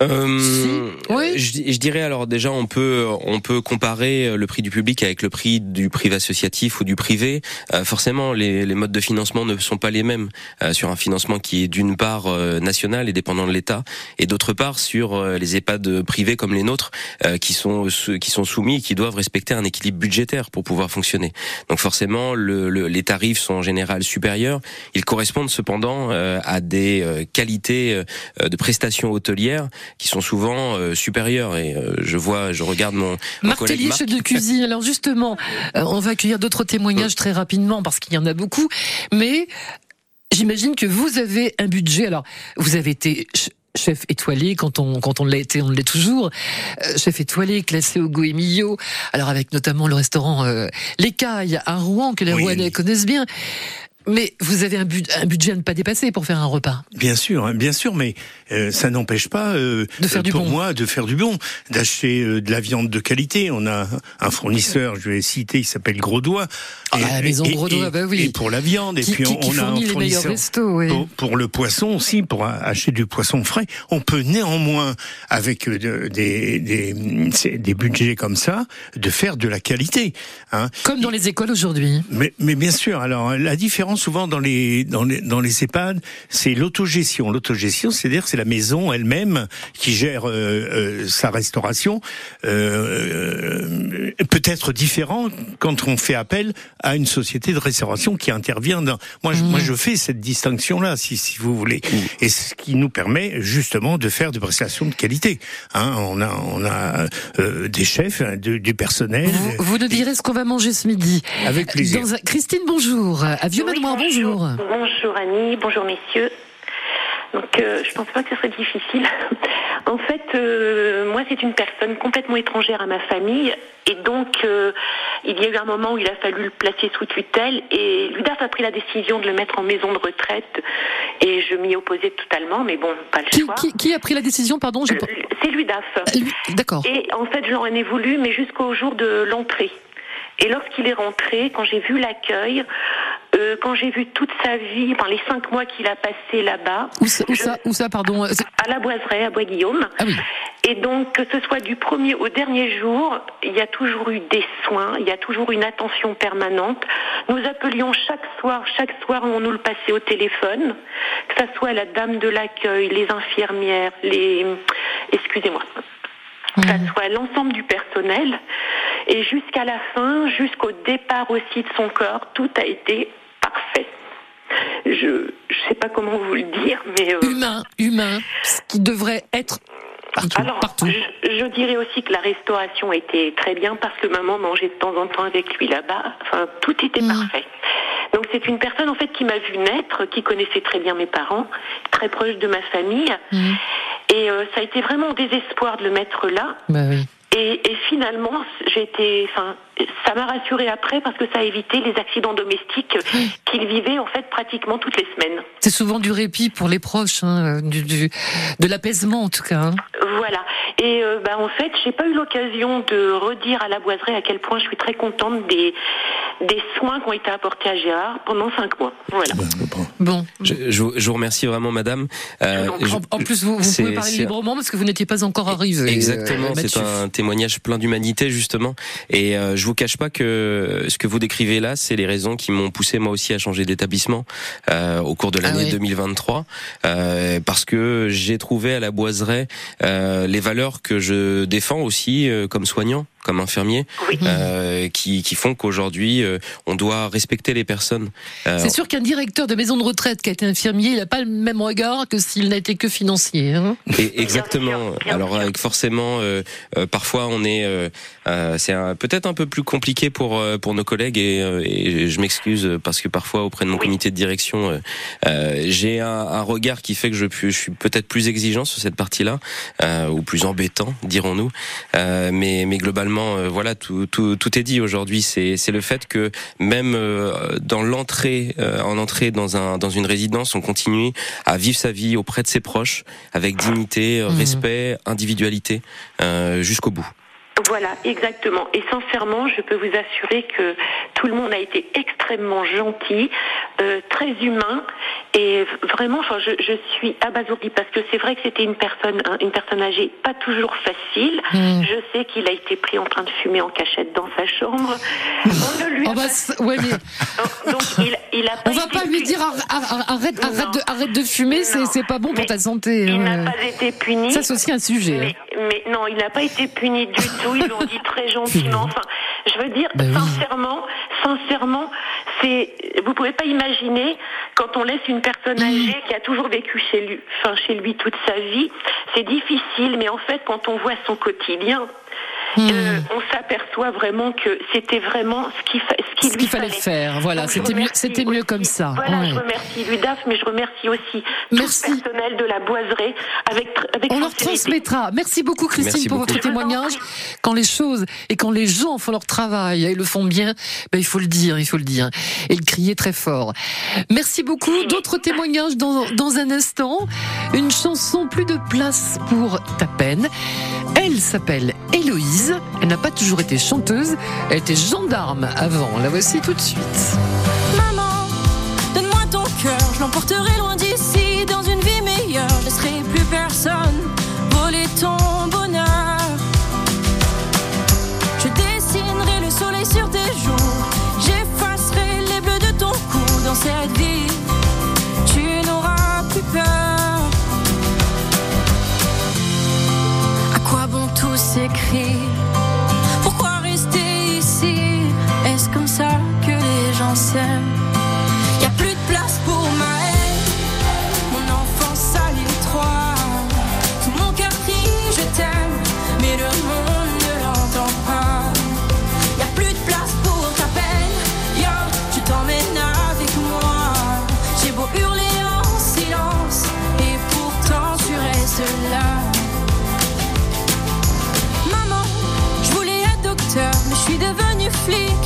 Euh, je, di- je dirais alors déjà on peut on peut comparer le prix du public avec le prix du privé associatif ou du privé. Euh, forcément, les, les modes de financement ne sont pas les mêmes euh, sur un financement qui est d'une part euh, national et dépendant de l'État, et d'autre part sur euh, les EHPAD privés comme les nôtres euh, qui sont qui sont soumis et qui doivent respecter un équilibre budgétaire pour pouvoir fonctionner. Donc forcément, le, le- les tarifs sont en général supérieurs. Ils correspondent cependant euh, à des euh, qualités euh, de prestations hôtelières qui sont souvent euh, supérieures. Et euh, je vois, je regarde mon, mon collègue Marc.
chef de cuisine. Alors justement, euh, on va accueillir d'autres témoignages très rapidement parce qu'il y en a beaucoup. Mais j'imagine que vous avez un budget. Alors, vous avez été ch- chef étoilé quand on quand on l'a été, on l'est toujours. Euh, chef étoilé, classé au Goemio. Alors avec notamment le restaurant euh, L'Écaille à Rouen que les Rouennais connaissent bien. Mais vous avez un, un budget à ne pas dépasser pour faire un repas.
Bien sûr, hein, bien sûr, mais euh, ça n'empêche pas euh,
De faire du
pour
bon.
moi de faire du bon, d'acheter euh, de la viande de qualité. On a un fournisseur, je vais citer, il s'appelle Gros Doigt.
Ah, la maison Gros Doigt,
et-
bah oui.
Et pour la viande, et puis
qui-
on,
qui
on a un fournisseur
restos, oui.
pour, pour le poisson aussi, pour acheter du poisson frais. On peut néanmoins, avec euh, de- des, des, des budgets comme ça, de faire de la qualité. Hein.
Comme dans les écoles aujourd'hui.
Mais, mais bien sûr. Alors la différence souvent dans les dans les dans les EHPAD, c'est l'autogestion. L'autogestion, c'est-à-dire c'est la maison elle-même qui gère euh, euh, sa restauration. Euh, euh, Peut-être différent quand on fait appel à une société de restauration qui intervient. Dans... Moi, je, moi, je fais cette distinction-là, si si vous voulez, et ce qui nous permet justement de faire des prestations de qualité. Hein, on a on a euh, des chefs, hein, du, du personnel.
Vous nous direz ce qu'on va manger ce midi.
Avec plaisir.
Dans Christine, bonjour. À vieux bonjour.
Bonjour Annie, bonjour messieurs. Donc euh, je pense pas que ce serait difficile. En fait, euh, moi c'est une personne complètement étrangère à ma famille et donc euh, il y a eu un moment où il a fallu le placer sous tutelle et l'UDAF a pris la décision de le mettre en maison de retraite et je m'y opposais totalement, mais bon, pas le choix.
Qui, qui a pris la décision, pardon
C'est l'UDAF.
D'accord.
Et en fait, j'en ai voulu, mais jusqu'au jour de l'entrée. Et lorsqu'il est rentré, quand j'ai vu l'accueil, euh, quand j'ai vu toute sa vie, enfin les cinq mois qu'il a passé là-bas,
Où ça, où ça, où ça, pardon euh,
à la Boiseraie, à Bois-Guillaume.
Ah oui.
Et donc, que ce soit du premier au dernier jour, il y a toujours eu des soins, il y a toujours une attention permanente. Nous appelions chaque soir, chaque soir, on nous le passait au téléphone, que ce soit la dame de l'accueil, les infirmières, les, excusez-moi, que ce soit l'ensemble du personnel. Et jusqu'à la fin, jusqu'au départ aussi de son corps, tout a été parfait. Je ne sais pas comment vous le dire, mais... euh,
Humain, humain, ce qui devrait être partout.
alors,
partout.
Je, je dirais aussi que la restauration était très bien parce que maman mangeait de temps en temps avec lui là-bas. Enfin, tout était
Mm.
parfait. Donc c'est une personne en fait qui m'a vu naître, qui connaissait très bien mes parents, très proche de ma famille.
Mm.
Et euh, ça a été vraiment au désespoir de le mettre là.
Bah oui.
Et, et finalement, j'ai été, enfin, ça m'a rassurée après parce que ça a évité les accidents domestiques qu'il vivait en fait pratiquement toutes les semaines.
C'est souvent du répit pour les proches, hein, du, du- de l'apaisement en tout cas. hein.
Voilà. Et euh, bah, en fait, j'ai pas eu l'occasion de redire à la boiserie à quel point je suis très contente des, des soins qui ont été apportés à Gérard pendant cinq mois. Voilà.
Bon.
Je, je vous- je vous remercie vraiment, madame. Euh, je-
En, en plus, vous, vous pouvez parler librement parce que vous n'étiez pas encore arrivé.
Exactement,
euh,
c'est un témoignage plein d'humanité justement. Et euh, je vous cache pas que ce que vous décrivez là, c'est les raisons qui m'ont poussé moi aussi à changer d'établissement euh, au cours de l'année
ouais.
2023, euh, parce que j'ai trouvé à la Boiseraie euh, les valeurs que je défends aussi euh, comme soignant comme infirmier, euh, qui, qui font qu'aujourd'hui euh, on doit respecter les personnes. Euh,
C'est sûr qu'un directeur de maison de retraite qui a été infirmier, il n'a pas le même regard que s'il n'a été que financier. hein.
Et exactement. Alors avec forcément, euh, euh, parfois on est, euh, euh, c'est peut-être un peu plus compliqué pour euh, pour nos collègues et, euh, et je m'excuse parce que parfois auprès de mon comité de direction, euh, euh, j'ai un, un regard qui fait que je, je suis peut-être plus exigeant sur cette partie-là euh, ou plus embêtant, dirons-nous. Euh, mais mais globalement, euh, voilà, tout tout tout est dit aujourd'hui. C'est le fait que même euh, dans l'entrée, euh, en entrée dans un dans une résidence, on continue à vivre sa vie auprès de ses proches avec dignité, euh, respect, individualité euh, jusqu'au bout.
Voilà, exactement. Et sincèrement, je peux vous assurer que tout le monde a été extrêmement gentil, euh, très humain, et vraiment, enfin, je, je suis abasourdie parce que c'est vrai que c'était une personne, un- une personne âgée, pas toujours facile.
Mm.
Je sais qu'il a été pris en train de fumer en cachette dans sa chambre. On ne lui a pas-
ouais, mais
Donc il, il a pas
on va pas lui
puni.
dire ar- ar- arrête, arrête, de, arrête de fumer, c'est pas bon pour ta santé.
Il
hein.
n'a pas été puni.
Ça, c'est aussi un sujet. hein.
Mais non, il n'a pas été puni du tout. Ils l'ont dit très gentiment. Enfin, je veux dire,
Ben
sincèrement, sincèrement, c'est, vous pouvez pas imaginer quand on laisse une personne âgée qui a toujours vécu chez lui, enfin chez lui toute sa vie, c'est difficile. Mais en fait, quand on voit son quotidien. Euh, on s'aperçoit vraiment que c'était vraiment ce qu'il fa- ce qu'il
Ce
lui
qu'il fallait faire, voilà, c'était mieux,
remercie
c'était mieux comme ça.
Voilà,
ouais.
je remercie l'UDAF, mais je remercie aussi tout le personnel de la boiserie avec,
On leur transmettra. Merci beaucoup Christine
Merci
pour
beaucoup.
votre témoignage. Quand les choses et quand les gens font leur travail et le font bien, ben, il faut le dire, il faut le dire et le crier très fort. Merci beaucoup. D'autres témoignages dans, dans un instant. Une chanson plus de place pour ta peine. Elle s'appelle Héloïse. Elle n'a pas toujours été chanteuse. Elle était gendarme avant. La voici tout de suite.
conflit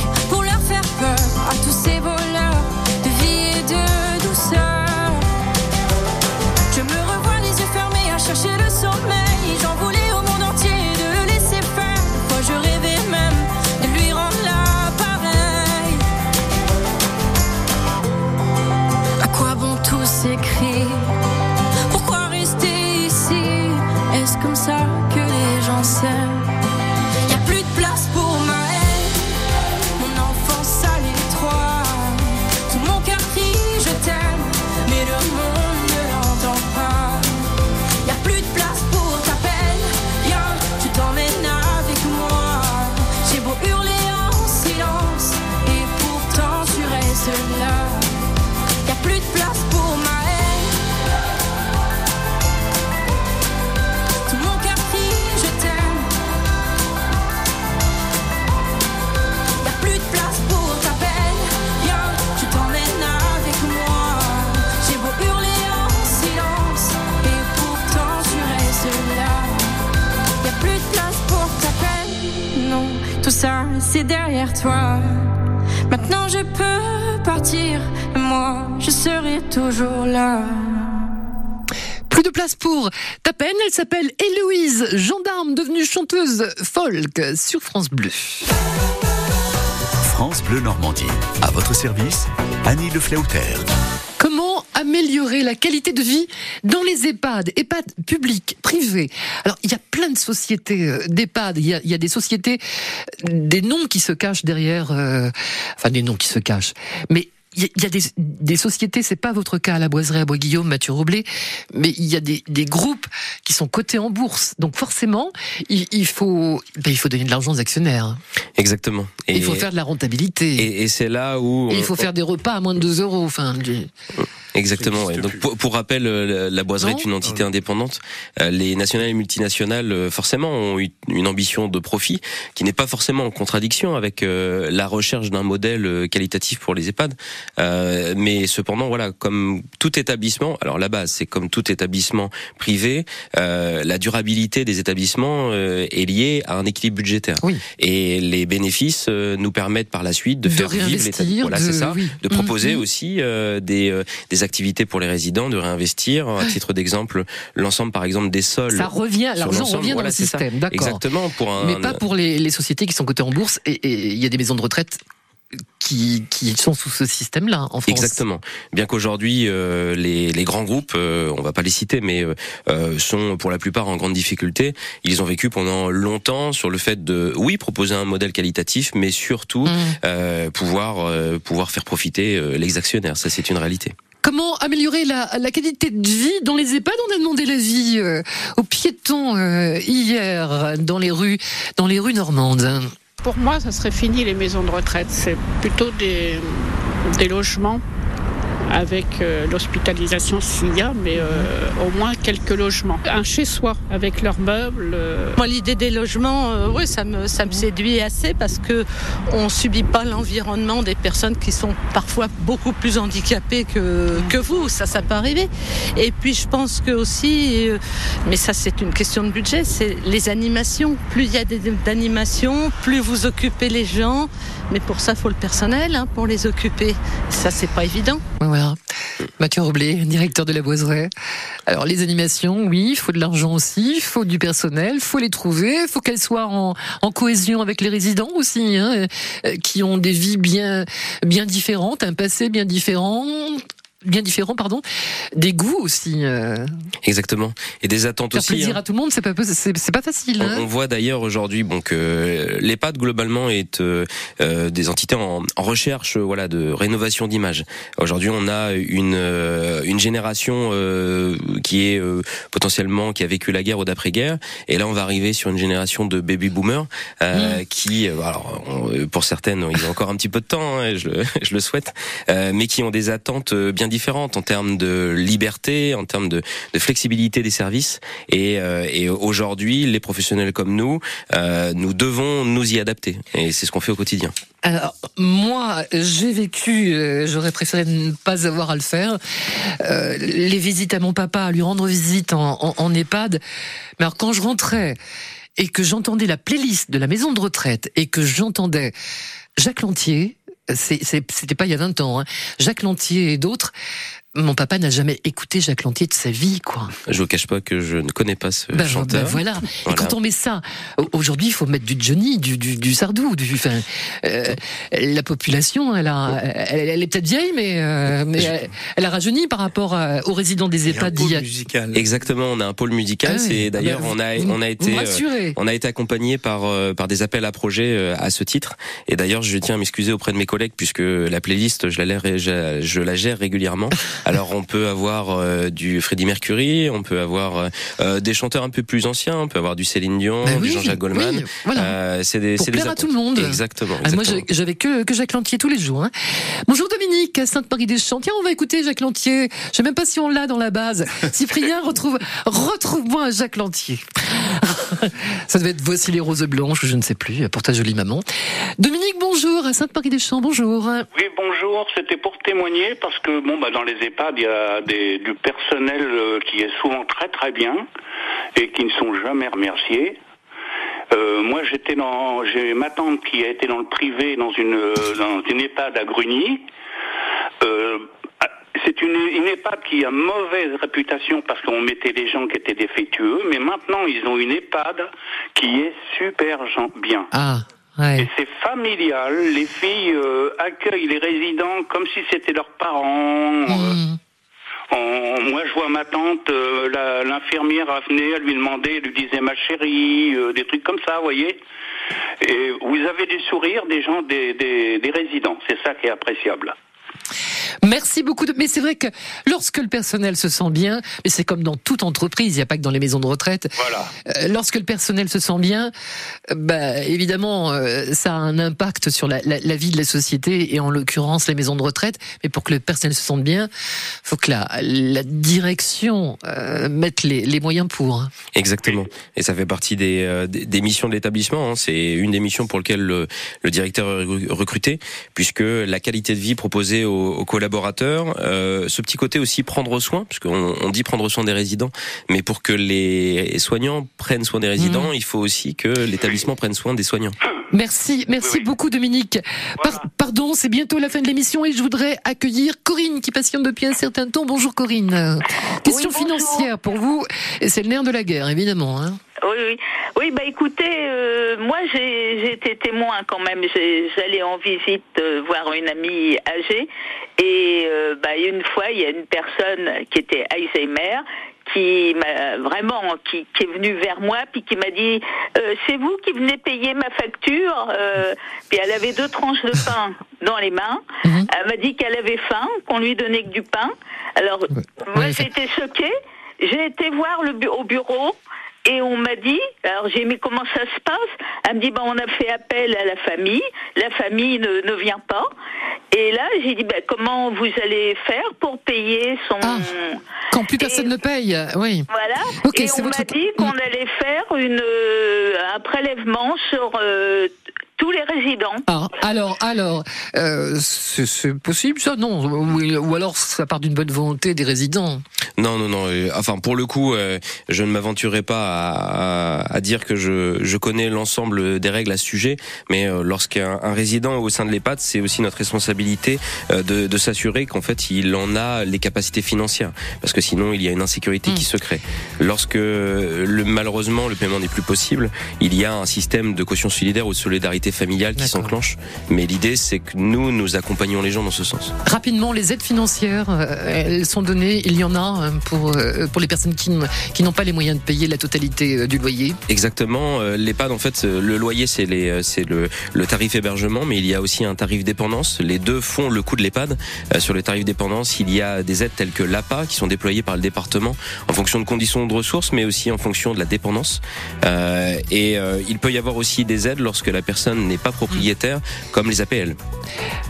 toujours là.
Plus de place pour ta peine, elle s'appelle Héloïse, gendarme devenue chanteuse folk sur France Bleu.
France Bleu Normandie. À votre service, Annie Le Flauter.
Comment améliorer la qualité de vie dans les EHPAD, EHPAD publics, privés Alors, il y a plein de sociétés euh, d'EHPAD. Il y, a, il y a des sociétés, des noms qui se cachent derrière, euh, enfin des noms qui se cachent. Mais il y a, il y a des, des sociétés, c'est pas votre cas à la Boiserie, à Bois-Guillaume, Mathieu Roblé, mais il y a des, des groupes qui sont cotés en bourse. Donc forcément, il, il faut, ben, il faut donner de l'argent aux actionnaires.
Exactement.
Et il faut faire de la rentabilité.
Et, et c'est là où
Et il
on-
faut faire des repas à moins de 2 euros. Enfin, du-
Exactement. ouais. Donc pour, pour rappel, euh, la Boiserie
Non.
est une entité indépendante. Euh, Les nationales et multinationales, euh, forcément, ont eu une ambition de profit qui n'est pas forcément en contradiction avec euh, la recherche d'un modèle euh, qualitatif pour les EHPAD. Euh, mais cependant, voilà, comme tout établissement, alors la base, c'est comme tout établissement privé, euh, la durabilité des établissements euh, est liée à un équilibre budgétaire. Et les bénéfices euh, nous permettent par la suite de,
De
faire vivre l'établissement. Voilà,
de-
c'est ça.
oui.
De proposer
Mhm.
aussi euh, des, euh, des activités pour les résidents, de réinvestir. À titre d'exemple, l'ensemble, par exemple, des sols.
Ça revient, l'argent revient dans
voilà,
le système, d'accord.
Exactement, pour un.
Mais pas pour les, les sociétés qui sont cotées en bourse. Et il y a des maisons de retraite qui, qui sont sous ce système-là en France.
Exactement. Bien qu'aujourd'hui euh, les, les grands groupes, euh, on va pas les citer, mais euh, euh, sont pour la plupart en grande difficulté. Ils ont vécu pendant longtemps sur le fait de, oui, proposer un modèle qualitatif, mais surtout
Mmh.
pouvoir pouvoir faire profiter les actionnaires. Ça, c'est une réalité.
Comment améliorer la, la qualité de vie dans les EHPAD? On a demandé l'avis euh, aux piétons euh, hier dans les rues, dans les rues normandes.
Pour moi, ça serait fini les maisons de retraite. C'est plutôt des logements avec euh, l'hospitalisation s'il y a, mais euh, au moins quelques logements. Un chez-soi avec leurs meubles. euh,
Moi, l'idée des logements, euh, oui, ça me, ça me séduit assez parce que on subit pas l'environnement des personnes qui sont parfois beaucoup plus handicapées que, que vous. Ça, ça peut arriver. Et puis, je pense que aussi, euh, mais ça, c'est une question de budget, c'est les animations. Plus il y a d'animations, plus vous occupez les gens. Mais pour ça, il faut le personnel hein, pour les occuper. Ça, c'est pas évident.
Mathieu Roblé, directeur de la Boiseraie. Alors les animations, oui, il faut de l'argent aussi, il faut du personnel, il faut les trouver, il faut qu'elles soient en, en cohésion avec les résidents aussi, hein, euh, qui ont des vies bien, bien différentes, un passé bien différent, bien différent, pardon, des goûts aussi. euh.
Exactement. Et des attentes
Faire
aussi.
plaisir
hein.
à tout le monde, c'est pas, c'est, pas facile.
On,
hein.
on voit d'ailleurs aujourd'hui bon, que l'EHPAD globalement est euh, euh, des entités en, en recherche voilà de rénovation d'image. Aujourd'hui, on a une une génération euh, qui est potentiellement qui a vécu la guerre ou d'après-guerre, et là on va arriver sur une génération de baby boomers euh, qui, alors on- pour certaines, ils ont encore un petit peu de temps, hein, je, le- je le souhaite, mais qui ont des attentes bien différentes en termes de liberté, en termes de, flexibilité des services. Et, euh, et aujourd'hui, les professionnels comme nous, euh, nous devons nous y adapter. Et c'est ce qu'on fait au quotidien.
Alors, moi, j'ai vécu, euh, j'aurais préféré ne pas avoir à le faire, les visites à mon papa, lui rendre visite en, en, EHPAD. Mais alors, quand je rentrais et que j'entendais la playlist de la maison de retraite et que j'entendais Jacques Lantier, c'était pas il y a 20 ans, hein, Jacques Lantier et d'autres, mon papa n'a jamais écouté Jacques Lantier de sa vie, quoi.
Je vous cache pas que je ne connais pas ce
Ben,
chanteur.
ben voilà. Et
Voilà.
quand on met ça, au- aujourd'hui, il faut mettre du Johnny, du, du, du Sardou, du. Enfin, euh, la population, elle a, elle, elle est peut-être vieille, mais, euh, mais elle, elle a rajeuni par rapport à- aux résidents des EHPAD d'il y a.
Exactement, on a un pôle musical.
Ah oui.
c'est d'ailleurs
Ah ben,
on a on a été
rassurez.
on a été accompagné par euh, par des appels à projets euh, à ce titre. Et d'ailleurs, je tiens à m'excuser auprès de mes collègues puisque la playlist je la je la gère régulièrement. Alors on peut avoir euh, du Freddie Mercury, on peut avoir euh, des chanteurs un peu plus anciens, on peut avoir du Céline Dion,
Ben
du Jean-Jacques Goldman.
oui, voilà.
Euh, c'est des
Pour
c'est des
plaire à tout le monde.
Exactement.
Ah, moi, j'avais que, que Jacques Lantier tous les jours. Hein. Bonjour Dominique, à Sainte-Marie-des-Champs. Tiens, on va écouter Jacques Lantier. Je sais même pas si on l'a dans la base. Cyprien, retrouve, retrouve-moi un Jacques Lantier. Ça devait être Voici les roses blanches, ou je ne sais plus, pour ta jolie maman. Dominique, bonjour, à Sainte-Marie-des-Champs, bonjour.
Oui, bonjour. C'était pour témoigner parce que bon, bah, dans les Il y a des, du personnel euh, qui est souvent très très bien et qui ne sont jamais remerciés. Euh, moi, j'étais dans, j'ai ma tante qui a été dans le privé, dans une, euh, une EHPAD à Grugny. Euh, c'est une, une EHPAD qui a mauvaise réputation parce qu'on mettait des gens qui étaient défectueux, mais maintenant ils ont une EHPAD qui est super bien.
Ah, ouais.
C'est familial. Les filles euh, accueillent les résidents comme si c'était leurs parents.
Hmm.
Euh, on- moi, je vois ma tante, euh, l'infirmière venait, elle lui demandait, elle lui disait ma chérie, euh, des trucs comme ça, vous voyez. Et vous avez du sourire des gens, des, des, des résidents. C'est ça qui est appréciable.
Merci beaucoup. De... Mais c'est vrai que lorsque le personnel se sent bien, mais c'est comme dans toute entreprise, il n'y a pas que dans les maisons de retraite.
Voilà.
Euh, lorsque le personnel se sent bien, euh, bah, évidemment, euh, ça a un impact sur la, la- la vie de la société et en l'occurrence les maisons de retraite. Mais pour que le personnel se sente bien, faut que la, la direction euh, mette les, les moyens pour.
Exactement. Et ça fait partie des, euh, des, des missions de l'établissement. hein. C'est une des missions pour lesquelles le, le directeur est recru- recruté, puisque la qualité de vie proposée aux, aux collaborateurs, euh, ce petit côté aussi prendre soin, puisqu'on on dit prendre soin des résidents, mais pour que les soignants prennent soin des résidents,
Mhm.
il faut aussi que l'établissement prenne soin des soignants.
Merci, merci beaucoup Dominique. Par- pardon, c'est bientôt la fin de l'émission et je voudrais accueillir Corinne qui patiente depuis un certain temps. Bonjour Corinne. Question financière pour vous, et c'est le nerf de la guerre évidemment. Hein.
Oui, oui. Oui, bah écoutez, euh, moi j'ai j'ai été témoin quand même. J'ai- J'allais en visite euh, voir une amie âgée. Et euh, bah, une fois il y a une personne qui était Alzheimer qui m'a vraiment qui, qui est venue vers moi puis qui m'a dit euh, c'est vous qui venez payer ma facture Euh, puis elle avait deux tranches de pain dans les mains. Elle m'a dit qu'elle avait faim qu'on lui donnait que du pain. Alors moi j'ai été choquée. J'ai été voir le bu- au bureau et on m'a dit, alors j'ai aimé comment ça se passe? Elle me dit, ben, on a fait appel à la famille. La famille ne, ne vient pas. Et là, j'ai dit, ben, comment vous allez faire pour payer son.
Quand plus personne ne paye, oui.
Voilà. Et on
votre-
m'a dit qu'on allait faire une, euh, un prélèvement sur euh, tous les résidents.
Ah, alors, alors, euh, c'est c'est possible ça? Non, ou, ou alors ça part d'une bonne volonté des résidents.
Non, non, non. euh, Enfin, pour le coup, euh, je ne m'aventurerai pas à, à- à dire que je, je connais l'ensemble des règles à ce sujet, mais euh, lorsqu'un un résident est au sein de l'EHPAD, c'est aussi notre responsabilité de, de s'assurer qu'en fait, il en a les capacités financières, parce que sinon, il y a une insécurité qui se crée. Lorsque le, malheureusement le paiement n'est plus possible, il y a un système de caution solidaire ou de solidarité familiale qui s'enclenche. Mais l'idée, c'est que nous, nous accompagnons les gens dans ce sens.
Rapidement, les aides financières, elles sont données. Il y en a euh, pour euh, pour les personnes qui n'ont pas les moyens de payer la totalité euh, du loyer.
Exactement. euh, L'EHPAD, en fait, le loyer, c'est euh, le, le tarif hébergement, mais il y a aussi un tarif dépendance. Les deux font le coût de l'EHPAD. Euh, Sur le tarif dépendance, il y a des aides telles que l'APA qui sont déployées par le département en fonction de conditions de ressources, mais aussi en fonction de la dépendance. Euh, et euh, il peut y avoir aussi des aides lorsque la personne n'est pas propriétaire, comme les APL.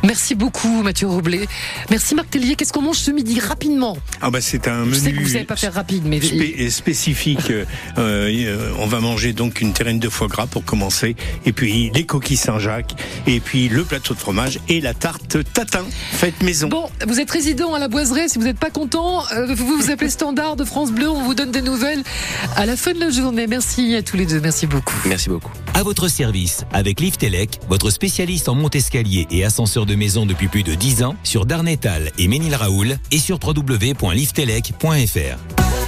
Merci beaucoup, Mathieu Roblé. Merci, Marc Tellier. Qu'est-ce qu'on mange ce midi rapidement?
Ah bah c'est un
Je sais que
menu
vous savez pas faire rapide, mais
spé- spécifique. Euh, euh, on va manger donc une terrine de foie gras pour commencer, et puis les coquilles Saint-Jacques, et puis le plateau de fromage et la tarte tatin faite maison.
Bon, vous êtes résident à la Boiseraie. Si vous n'êtes pas content, euh, vous vous appelez Standard de France Bleu. On vous donne des nouvelles à la fin de la journée. Merci à tous les deux. Merci beaucoup.
Merci beaucoup.
À votre service, avec Liftelec, votre spécialiste en monte-escalier et ascenseur de maison depuis plus de 10 ans, sur Darnétal et Ménil-Raoul et sur point fr